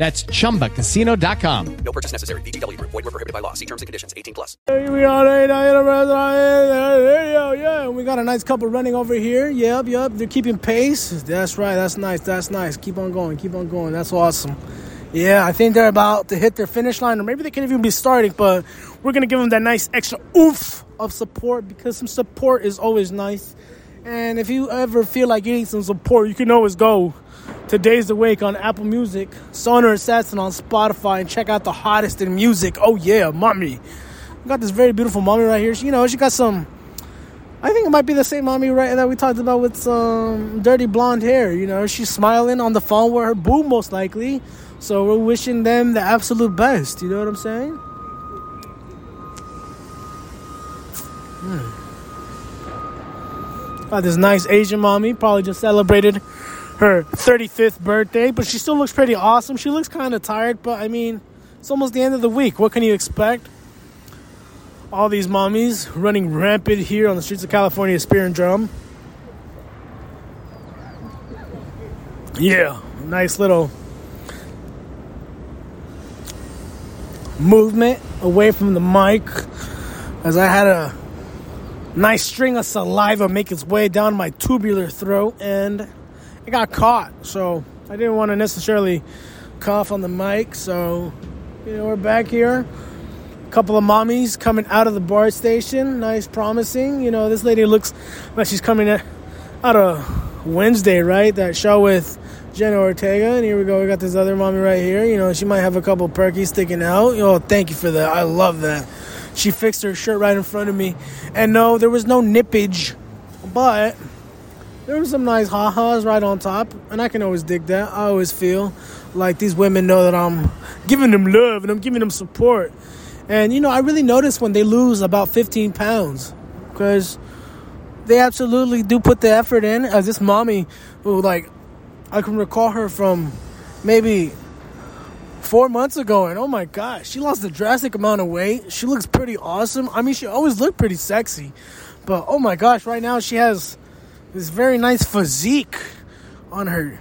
That's chumbacasino.com. No purchase necessary. VGW Group. Void were prohibited by law. See terms and conditions. 18 plus. We are yeah, yeah. We got a nice couple running over here. Yep, yep. They're keeping pace. That's right. That's nice. That's nice. Keep on going. Keep on going. That's awesome. Yeah, I think they're about to hit their finish line, or maybe they can even be starting. But we're gonna give them that nice extra oomph of support because some support is always nice. And if you ever feel like you need some support, you can always go to Days Awake on Apple Music, Sonar Assassin on Spotify, and check out the hottest in music. Oh yeah, mommy. got this very beautiful mommy right here. She, you know, she got some. I think it might be the same mommy right that we talked about with some dirty blonde hair. You know, she's smiling on the phone with her boo, most likely. So we're wishing them the absolute best. You know what I'm saying? Hmm. Got this nice Asian mommy, probably just celebrated her 35th birthday, but she still looks pretty awesome. She looks kind of tired, but I mean, it's almost the end of the week. What can you expect? All these mommies running rampant here on the streets of California, spear and drum. Yeah, nice little movement away from the mic as I had a nice string of saliva make its way down my tubular throat and it got caught, so I didn't want to necessarily cough on the mic. So, you know, we're back here. A couple of mommies coming out of the BART station. Nice, promising. You know, this lady looks like she's coming out of Wednesday, right? That show with Jenna Ortega. And here we go. We got this other mommy right here. You know, she might have a couple perkies sticking out. Oh, thank you for that. I love that. She fixed her shirt right in front of me. And no, there was no nippage, but there were some nice ha-has right on top, and I can always dig that. I always feel like these women know that I'm giving them love and I'm giving them support. And you know, I really notice when they lose about 15 pounds because they absolutely do put the effort in. As this mommy, who like, I can recall her from maybe four months ago, and oh my gosh, she lost a drastic amount of weight. She looks pretty awesome. I mean, she always looked pretty sexy, but oh my gosh, right now she has this very nice physique on her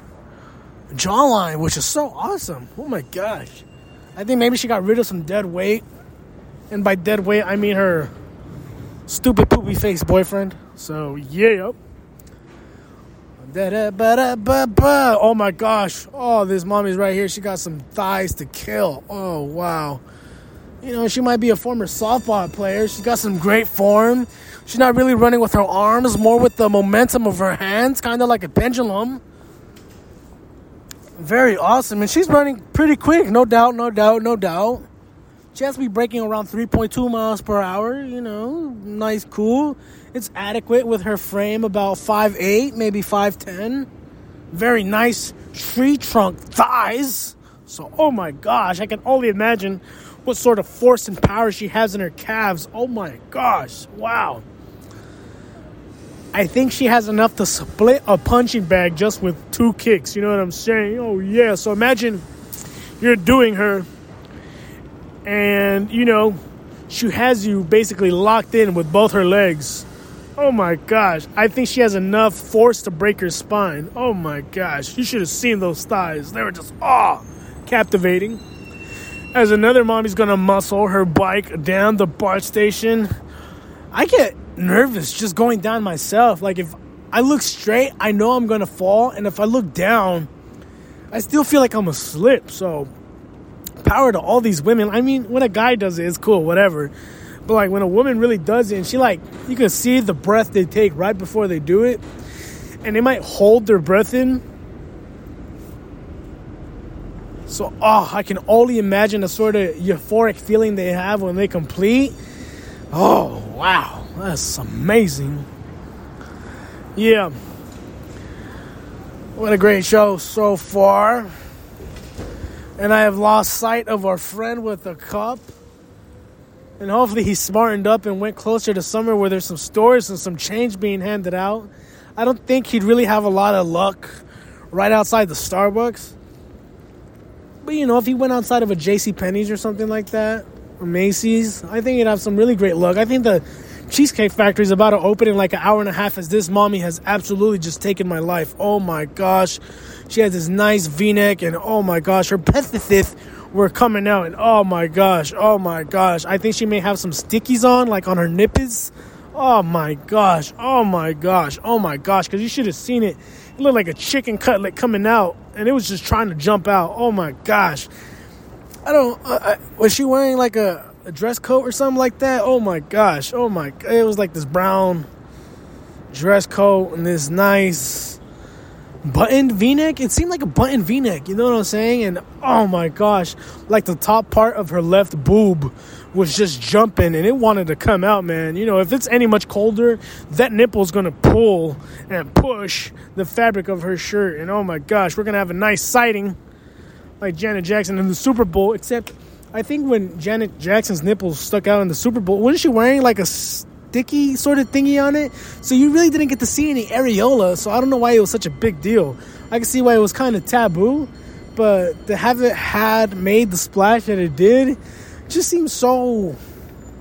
jawline, which is so awesome. Oh my gosh. I think maybe she got rid of some dead weight. And by dead weight, I mean her stupid poopy face boyfriend. So, yeah. Oh my gosh. Oh, this mommy's right here. She got some thighs to kill. Oh, wow. You know, she might be a former softball player. She's got some great form. She's not really running with her arms, more with the momentum of her hands, kind of like a pendulum. Very awesome. And she's running pretty quick, no doubt, no doubt, no doubt. Be breaking around 3.2 miles per hour, you know, nice, cool. It's adequate with her frame, about 5'8, maybe 5'10. Very nice tree trunk thighs. So, oh my gosh, I can only imagine what sort of force and power she has in her calves. Oh my gosh, wow. I think she has enough to split a punching bag just with two kicks. You know what I'm saying? Oh, yeah. So imagine you're doing her, and, you know, she has you basically locked in with both her legs. Oh my gosh. I think she has enough force to break your spine. Oh my gosh. You should have seen those thighs. They were just, ah, oh, captivating. As another mommy's gonna muscle her bike down the BART station, I get nervous just going down myself. Like if I look straight, I know I'm gonna fall, and if I look down, I still feel like I'm gonna slip. So power to all these women. I mean, when a guy does it, it's cool, whatever. But like when a woman really does it, and she like, you can see the breath they take right before they do it, and they might hold their breath in. So, oh, I can only imagine the sort of euphoric feeling they have when they complete. Oh, wow, that's amazing. Yeah. What a great show so far. And I have lost sight of our friend with the cup. And hopefully he smartened up and went closer to somewhere where there's some stores and some change being handed out. I don't think he'd really have a lot of luck right outside the Starbucks. But you know, if he went outside of a J.C. Penney's or something like that, or Macy's, I think he'd have some really great luck. I think the Cheesecake Factory is about to open in like an hour and a half as this mommy has absolutely just taken my life. Oh my gosh. She has this nice v neck, and oh my gosh, her pethithith were coming out, and oh my gosh, oh my gosh. I think she may have some stickies on, like on her nipples. Oh my gosh, oh my gosh, oh my gosh, because you should have seen it. It looked like a chicken cutlet coming out, and it was just trying to jump out. Oh my gosh. I don't. Uh, I, was she wearing like a, a dress coat or something like that? Oh my gosh. Oh my. It was like this brown dress coat and this nice buttoned v-neck it seemed like a button v-neck you know what i'm saying and oh my gosh like the top part of her left boob was just jumping and it wanted to come out man you know if it's any much colder that nipple's gonna pull and push the fabric of her shirt and oh my gosh we're gonna have a nice sighting like janet jackson in the super bowl except i think when janet jackson's nipples stuck out in the super bowl wasn't she wearing like a sticky sort of thingy on it. So you really didn't get to see any areola. So I don't know why it was such a big deal. I can see why it was kind of taboo, but to have it had made the splash that it did just seems so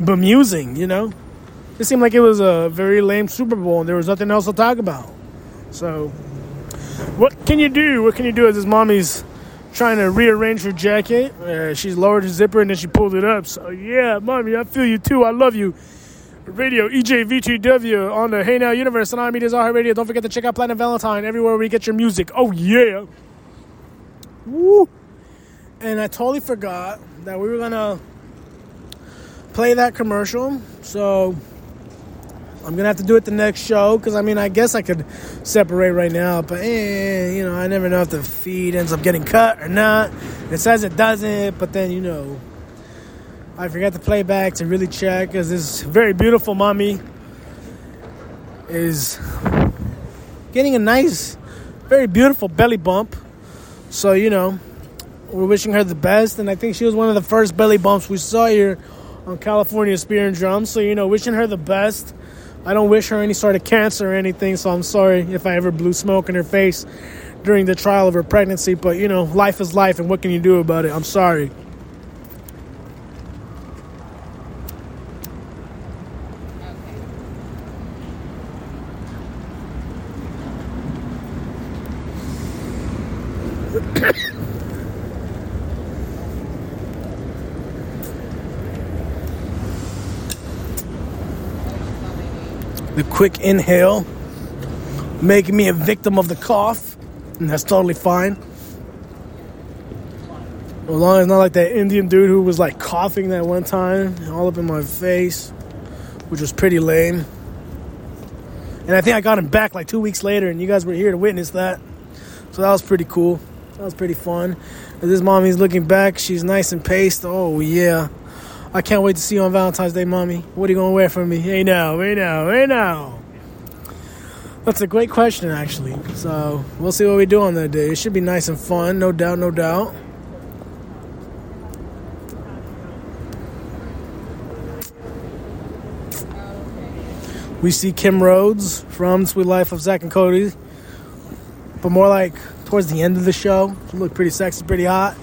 bemusing, you know? It seemed like it was a very lame Super Bowl and there was nothing else to talk about. So, what can you do? What can you do as this mommy's trying to rearrange her jacket? Uh, she's lowered her zipper and then she pulled it up. So, yeah, mommy, I feel you too. I love you. Radio EJVTW on the Hey Now Universe and Media's Our Radio. Don't forget to check out Planet Valentine everywhere where you get your music. Oh yeah. Woo. And I totally forgot that we were gonna play that commercial. So I'm gonna have to do it the next show because I mean I guess I could separate right now, but eh, you know I never know if the feed ends up getting cut or not. It says it doesn't, but then you know I forgot to play back to really check because this very beautiful mommy is getting a nice, very beautiful belly bump. So, you know, we're wishing her the best. And I think she was one of the first belly bumps we saw here on California Spear and Drum. So, you know, wishing her the best. I don't wish her any sort of cancer or anything, so I'm sorry if I ever blew smoke in her face during the trial of her pregnancy. But, you know, life is life, and what can you do about it? I'm sorry. The quick inhale, making me a victim of the cough, and that's totally fine. As long as not like that Indian dude who was like coughing that one time all up in my face, which was pretty lame. And I think I got him back like two weeks later, and you guys were here to witness that. So that was pretty cool. That was pretty fun. This mommy's looking back, she's nice and paced. Oh, yeah. I can't wait to see you on Valentine's Day, mommy. What are you to wear for me? Hey, now, hey, now, hey, now. That's a great question, actually. So we'll see what we do on that day. It should be nice and fun, no doubt, no doubt. We see Kim Rhodes from Suite Life of Zack and Cody, but more like towards the end of the show. She looked pretty sexy, pretty hot.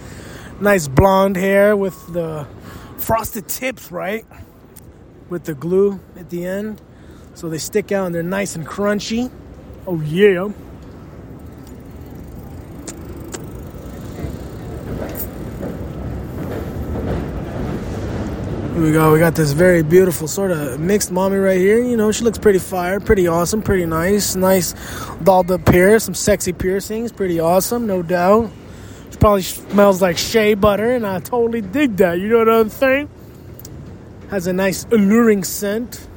Nice blonde hair with the frosted tips, right? With the glue at the end. So they stick out and they're nice and crunchy. Oh, yeah. Here we go. We got this very beautiful sort of mixed mommy right here. You know, she looks pretty fire, pretty awesome, pretty nice. Nice dolled up hair, some sexy piercings, pretty awesome, no doubt probably smells like shea butter, and I totally dig that. You know what I'm saying? Has a nice alluring scent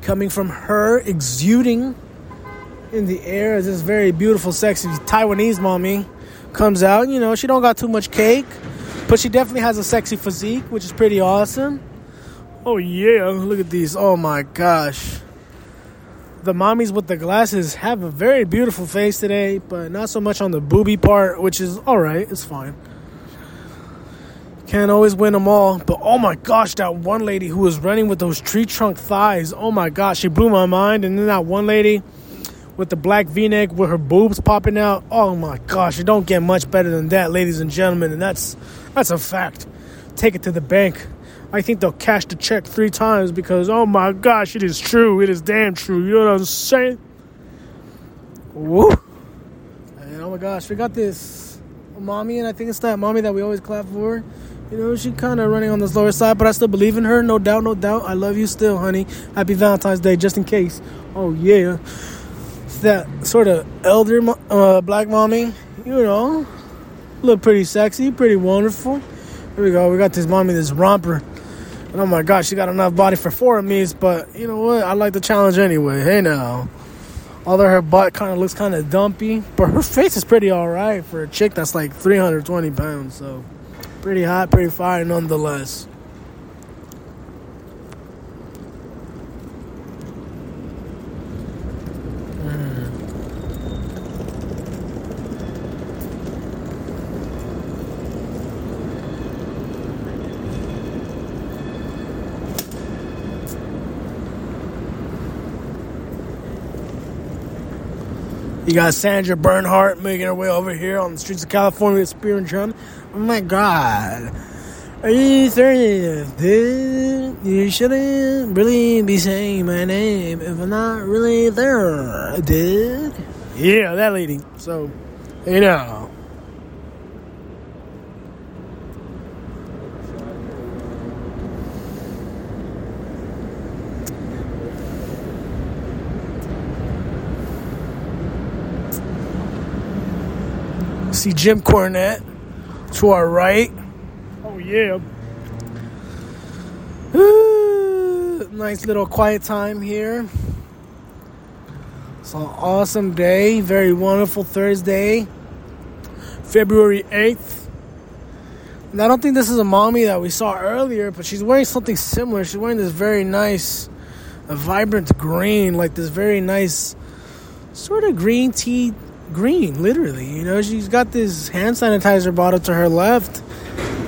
coming from her, exuding in the air as this very beautiful, sexy Taiwanese mommy comes out. You know, she don't got too much cake, but she definitely has a sexy physique, which is pretty awesome. Oh yeah, look at these. Oh my gosh. The mommies with the glasses have a very beautiful face today, but not so much on the booby part, which is alright, it's fine. Can't always win them all, but oh my gosh, that one lady who was running with those tree trunk thighs, oh my gosh, she blew my mind. And then that one lady with the black v-neck with her boobs popping out. Oh my gosh, it don't get much better than that, ladies and gentlemen, and that's that's a fact. Take it to the bank. I think they'll cash the check three times because oh my gosh, it is true. It is damn true. You know what I'm saying? Woo! And oh my gosh, we got this mommy, and I think it's that mommy that we always clap for. You know, she kind of running on the slower side, but I still believe in her. No doubt, no doubt. I love you still, honey. Happy Valentine's Day, just in case. Oh yeah It's that sort of elder uh, black mommy, you know, look pretty sexy, pretty wonderful. Here we go. We got this mommy, this romper. And oh my gosh, she got enough body for four of me's, but you know what? I like the challenge anyway. Hey now. Although her butt kind of looks kind of dumpy, but her face is pretty alright for a chick that's like 320 pounds. So pretty hot, pretty fire nonetheless. You got Sandra Bernhard making her way over here on the streets of California with Spear and Drum. Oh my god. Are you serious, dude? You shouldn't really be saying my name if I'm not really there, dude. Yeah, that lady. So, you know. See Jim Cornette to our right. Oh, yeah. nice little quiet time here. It's an awesome day. Very wonderful Thursday, February 8th. And I don't think this is a mommy that we saw earlier, but she's wearing something similar. She's wearing this very nice, vibrant green, like this very nice sort of green tea green, literally. You know, she's got this hand sanitizer bottle to her left,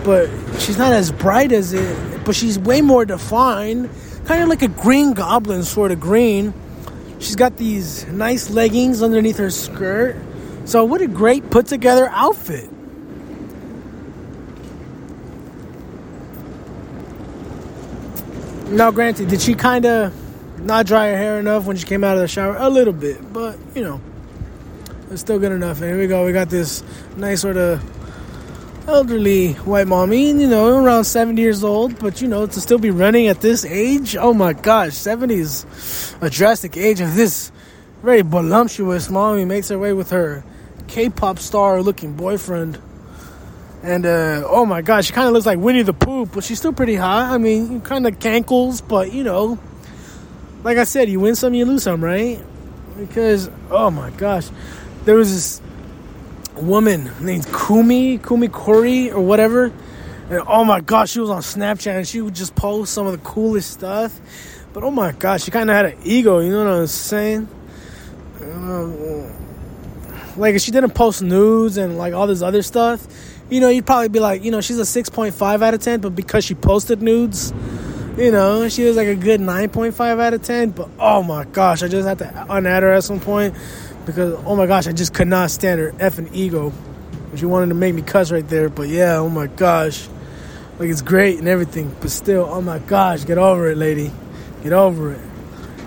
but she's not as bright as it, but she's way more defined, kind of like a green goblin sort of green. She's got these nice leggings underneath her skirt. So, what a great put together outfit. Now, granted, did she kind of not dry her hair enough when she came out of the shower? A little bit, but you know. It's still good enough. And here we go. We got this nice sort of elderly white mommy, you know, around 70 years old, but you know, to still be running at this age, oh my gosh, 70 is a drastic age And this very voluptuous mommy makes her way with her K-pop star looking boyfriend. And uh, oh my gosh, she kind of looks like Winnie the Pooh, but she's still pretty hot. I mean, kind of cankles, but you know, like I said, you win some, you lose some, right? Because oh my gosh, there was this woman named Kumi, Kumi Kori or whatever. And oh my gosh, she was on Snapchat and she would just post some of the coolest stuff. But oh my gosh, she kind of had an ego, you know what I'm saying? Um, like if she didn't post nudes and like all this other stuff, you know, you'd probably be like, you know, she's a 6.5 out of 10, but because she posted nudes, you know, she was like a good 9.5 out of 10. But oh my gosh, I just had to unadd her at some point because oh my gosh, I just could not stand her effing ego. She wanted to make me cuss right there, but yeah, oh my gosh, like it's great and everything, but still, oh my gosh, get over it, lady, get over it.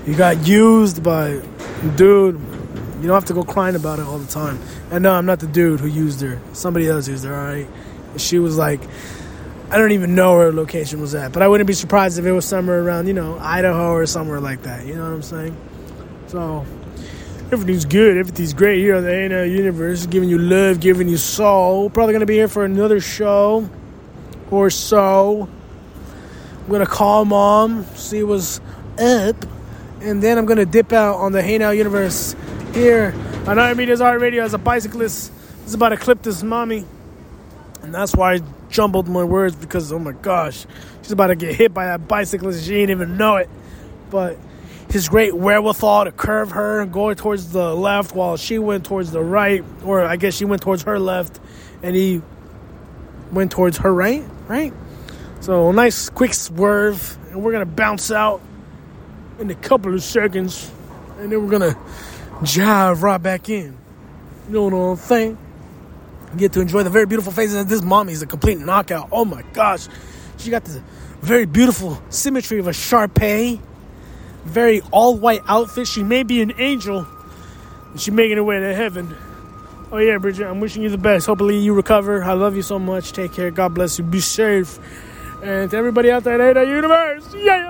You got used by dude. You don't have to go crying about it all the time. And no, I'm not the dude who used her. Somebody else used her. All right. She was like, I don't even know where her location was at, but I wouldn't be surprised if it was somewhere around, you know, Idaho or somewhere like that. You know what I'm saying? So Everything's good. Everything's great here on the Hey Now Universe. Giving you love, giving you soul. Probably going to be here for another show or so. I'm going to call mom, see what's up. And then I'm going to dip out on the Now Universe here on I Media's Art Radio as a bicyclist. This is about to clip this mommy. And that's why I jumbled my words because, oh my gosh, she's about to get hit by that bicyclist. She didn't even know it. But his great wherewithal to curve her and go towards the left while she went towards the right, or I guess she went towards her left and he went towards her right, right? So a nice quick swerve, and we're gonna bounce out in a couple of seconds, and then we're gonna jive right back in. You know what I'm saying? Get to enjoy the very beautiful faces of this mommy is a complete knockout. Oh my gosh, she got the very beautiful symmetry of a Shar-Pei very all white outfit. She may be an angel. And she's making her way to heaven. Oh yeah, Bridget, I'm wishing you the best. Hopefully you recover. I love you so much. Take care. God bless you. Be safe. And to everybody out there in the universe, yeah.